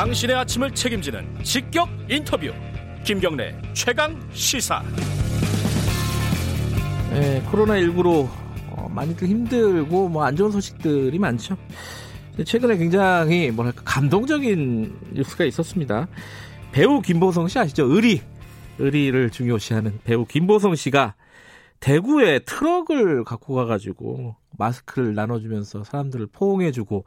당신의 아침을 책임지는 직격 인터뷰 김경래 최강 시사 네, 코로나19로 어, 많이들 힘들고 뭐 안 좋은 소식들이 많죠. 최근에 굉장히 뭐랄까 감동적인 뉴스가 있었습니다. 배우 김보성 씨 아시죠? 의리 의리를 중요시하는 배우 김보성 씨가 대구에 트럭을 갖고 가가지고 마스크를 나눠주면서 사람들을 포옹해주고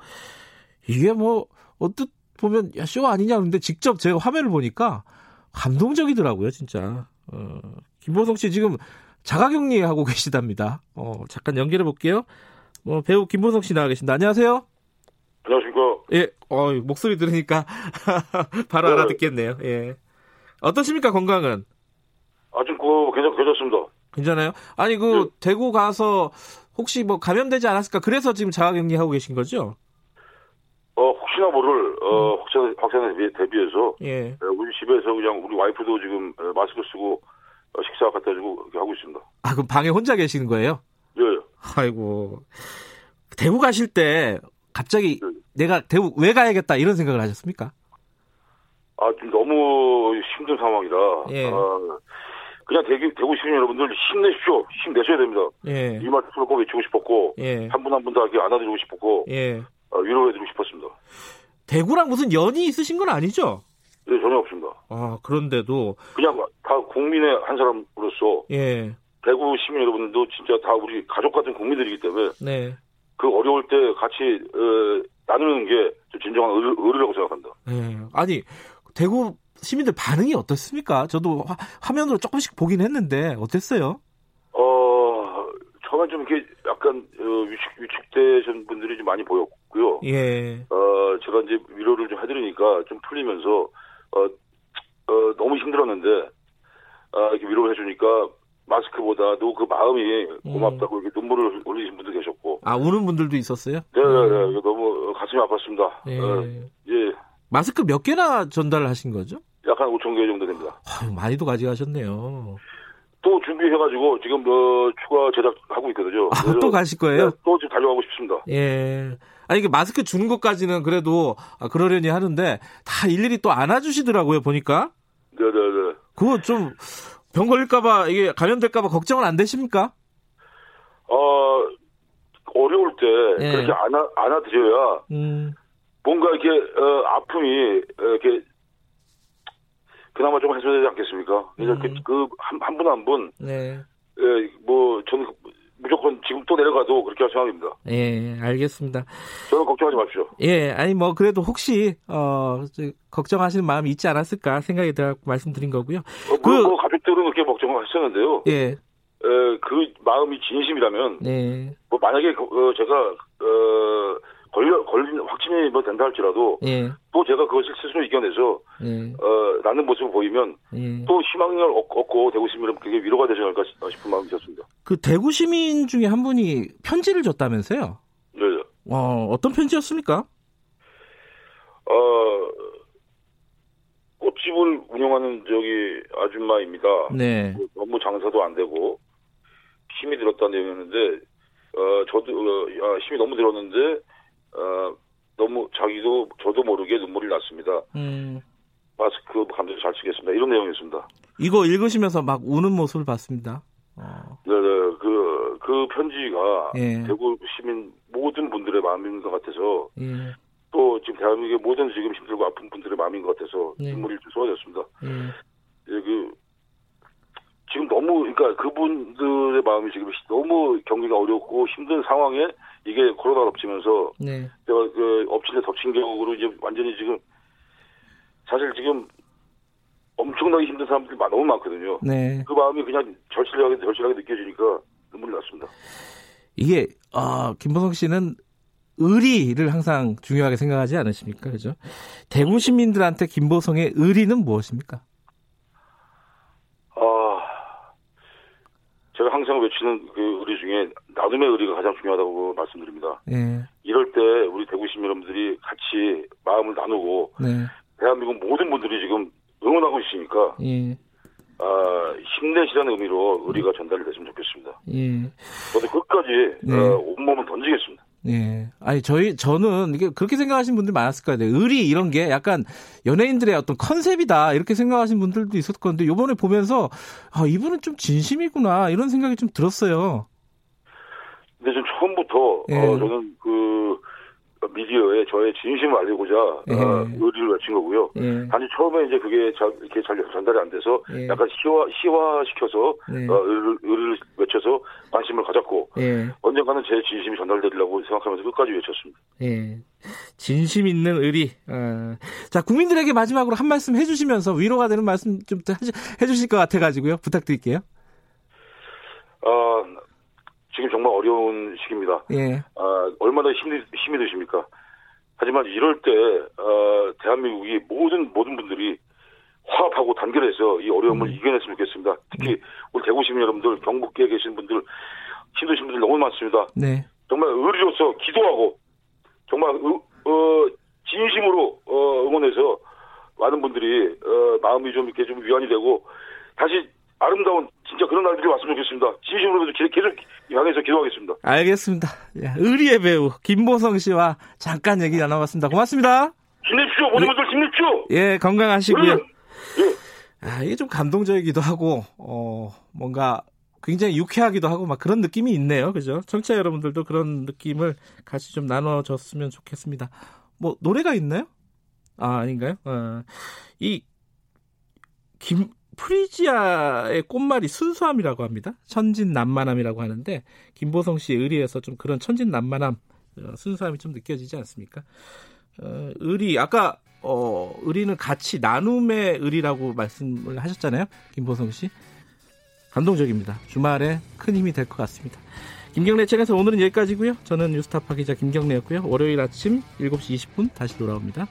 이게 뭐 어떻 보면 야, 쇼 아니냐 그런데 직접 제가 화면을 보니까 감동적이더라고요 진짜 어, 김보성 씨 지금 자가격리 하고 계시답니다. 어, 잠깐 연결해 볼게요. 뭐 배우 김보성 씨 나와 계십니다. 안녕하세요. 안녕하십니까. 예, 어, 목소리 들으니까 바로 네. 알아듣겠네요. 예. 어떠십니까 건강은? 아좀 그 괜찮 괜찮습니다. 괜찮아요? 아니 그 네. 대구 가서 혹시 뭐 감염되지 않았을까? 그래서 지금 자가격리 하고 계신 거죠? 어 혹시나 모를 어 확산 확산에 대비, 대비해서 예. 에, 우리 집에서 그냥 우리 와이프도 지금 에, 마스크 쓰고 어, 식사 갖다 주고 이렇게 하고 있습니다. 아 그럼 방에 혼자 계시는 거예요? 예. 예. 아이고 대구 가실 때 갑자기 네. 내가 대구 왜 가야겠다 이런 생각을 하셨습니까? 아 좀 너무 힘든 상황이라. 예. 어, 그냥 대구 대구 시민 여러분들 힘내십시오. 힘내셔야 됩니다. 예. 이 말씀을 꼭 외치고 싶었고 예. 한분한분다 이렇게 안아드리고 싶었고 예. 어, 위로해드리고 싶었습니다. 대구랑 무슨 연이 있으신 건 아니죠? 네 전혀 없습니다. 아 그런데도 그냥 다 국민의 한 사람으로서 예. 대구 시민 여러분들도 진짜 다 우리 가족 같은 국민들이기 때문에 네. 그 어려울 때 같이 어, 나누는 게좀 진정한 의리, 의리라고 생각합니다. 예. 아니 대구 시민들 반응이 어떻습니까? 저도 화, 화면으로 조금씩 보긴 했는데 어땠어요? 어 처음엔 좀 이렇게 약간 어, 위축 위축되신 분들이 좀 많이 보였고 요. 예. 어 제가 이제 위로를 좀 해드리니까 좀 풀리면서 어, 어 너무 힘들었는데 아 이렇게 위로를 해주니까 마스크보다도 그 마음이 고맙다고 이렇게 눈물을 흘리신 분도 계셨고 아 우는 분들도 있었어요? 네네네 이거 너무 가슴이 아팠습니다. 예. 어, 예 마스크 몇 개나 전달하신 거죠? 약 한 5천 개 정도 됩니다. 아유, 많이도 가져가셨네요. 또 준비해가지고 지금 어, 추가 제작하고 있거든요. 아, 또 가실 거예요? 네, 또 지금 달려가고 싶습니다. 예. 아니, 이게 마스크 주는 것까지는 그래도 아, 그러려니 하는데 다 일일이 또 안아주시더라고요, 보니까. 네네네. 그거 좀 병 걸릴까봐, 이게 감염될까봐 걱정은 안 되십니까? 어, 어려울 때 예. 그렇게 안아, 안아드려야 음, 뭔가 이렇게 어, 아픔이 어, 이렇게 그나마 좀 해소되지 않겠습니까? 이렇게 음. 그한 한 분 한 분, 네. 예, 뭐 저는 무조건 지금 또 내려가도 그렇게 할 생각입니다. 예, 알겠습니다. 저는 걱정하지 마십시오. 예, 아니, 뭐, 그래도 혹시, 어, 저, 걱정하시는 마음이 있지 않았을까 생각이 들어 말씀드린 거고요. 어, 그- 그, 뭐 가족들은 그렇게 걱정을 했었는데요. 예, 에, 그 마음이 진심이라면 네, 뭐 만약에 그, 어, 제가 어, 걸려 걸린 확진이 뭐 된다 할지라도 예, 또 제가 그것을 스스로 이겨내서 예, 어, 나는 모습을 보이면 예. 또 희망을 얻- 얻고 대구 시민은 그게 위로가 되지 않을까 싶은 마음이 있었습니다. 그 대구 시민 중에 한 분이 편지를 줬다면서요? 네. 어, 어떤 편지였습니까? 어, 꽃집을 운영하는 저기 아줌마입니다. 네. 뭐 너무 장사도 안 되고 힘이 들었다는 내용이었는데 어, 저도 어, 야, 힘이 너무 들었는데 어, 너무 자기도 저도 모르게 눈물이 났습니다. 음, 마스크 감독 잘 쓰겠습니다. 이런 내용이었습니다. 이거 읽으시면서 막 우는 모습을 봤습니다. 어, 네 네 그, 그 편지가 예. 대구 시민 모든 분들의 마음인 것 같아서 예, 또 지금 대한민국의 모든 지금 힘들고 아픈 분들의 마음인 것 같아서 네. 눈물이 좀 쏟아졌습니다. 예, 예, 그 너무 그러니까 그분들의 마음이 지금 너무 경기가 어렵고 힘든 상황에 이게 코로나가 덮치면서 네, 제가 그 엎친 데 덮친 격으로 이제 완전히 지금 사실 지금 엄청나게 힘든 사람들이 많- 너무 많거든요. 네. 그 마음이 그냥 절실하게 절실하게 느껴지니까 눈물이 났습니다. 이게, 어, 김보성 씨는 의리를 항상 중요하게 생각하지 않으십니까? 그죠? 대구 시민들한테 김보성의 의리는 무엇입니까? 아, 제가 항상 외치는 그 의리 중에 나눔의 의리가 가장 중요하다고 말씀드립니다. 예, 이럴 때 우리 대구 시민 여러분들이 같이 마음을 나누고 네, 대한민국 모든 분들이 지금 응원하고 있으니까 예, 아, 힘내시라는 의미로 의리가 전달이 됐으면 좋겠습니다. 예. 저도 끝까지 네. 어, 온몸을 던지겠습니다. 예. 아니, 저희, 저는 이게 그렇게 생각하시는 분들 많았을 거예요. 의리 이런 게 약간 연예인들의 어떤 컨셉이다. 이렇게 생각하시는 분들도 있었을 건데, 요번에 보면서, 아, 이분은 좀 진심이구나. 이런 생각이 좀 들었어요. 근데 전 처음부터, 예. 어, 저는 그, 미디어에 저의 진심을 알리고자, 예. 어, 의리를 외친 거고요. 예. 단지 처음에 이제 그게 잘, 이렇게 잘 전달이 안 돼서 예. 약간 시화, 시화시켜서, 네. 어, 의리를, 의리를 외쳐서 관심을 가졌고, 예. 언젠가는 제 진심이 전달되리라고 생각하면서 끝까지 외쳤습니다. 예. 진심 있는 의리. 어. 자, 국민들에게 마지막으로 한 말씀 해주시면서 위로가 되는 말씀 좀 해주- 해주실 것 같아가지고요. 부탁드릴게요. 아, 지금 정말 어려운 시기입니다. 예. 아, 얼마나 힘이, 힘이 드십니까? 하지만 이럴 때, 어, 대한민국이 모든, 모든 분들이 화합하고 단결해서 이 어려움을 음. 이겨냈으면 좋겠습니다. 특히 우리 대구 시민 여러분들, 경북계에 계신 분들, 힘드신 분들 너무 많습니다. 네. 정말 의리로서 기도하고, 정말, 의- 어, 진심으로, 어, 응원해서 많은 분들이, 어, 마음이 좀 이렇게 좀 위안이 되고, 다시 아름다운 진짜 그런 날들이 왔으면 좋겠습니다. 진심으로 계속, 계속 향해서 기도하겠습니다. 알겠습니다. 예, 의리의 배우 김보성 씨와 잠깐 얘기 나눠봤습니다. 고맙습니다. 힘내십시오. 모든 분들 힘내십시오. 예, 건강하시고요. 예. 아, 이게 좀 감동적이기도 하고, 어, 뭔가 굉장히 유쾌하기도 하고 막 그런 느낌이 있네요. 그죠? 청취자 여러분들도 그런 느낌을 같이 좀 나눠줬으면 좋겠습니다. 뭐, 노래가 있나요? 아, 아닌가요? 어, 이, 김, 프리지아의 꽃말이 순수함이라고 합니다. 천진난만함이라고 하는데, 김보성 씨의 의리에서 좀 그런 천진난만함, 어, 순수함이 좀 느껴지지 않습니까? 어, 의리, 아까, 어, 의리는 같이 나눔의 의리라고 말씀을 하셨잖아요. 김보성 씨. 감동적입니다. 주말에 큰 힘이 될 것 같습니다. 김경래 책에서 오늘은 여기까지고요. 저는 뉴스타파 기자 김경래였고요. 월요일 아침 7시 20분 다시 돌아옵니다.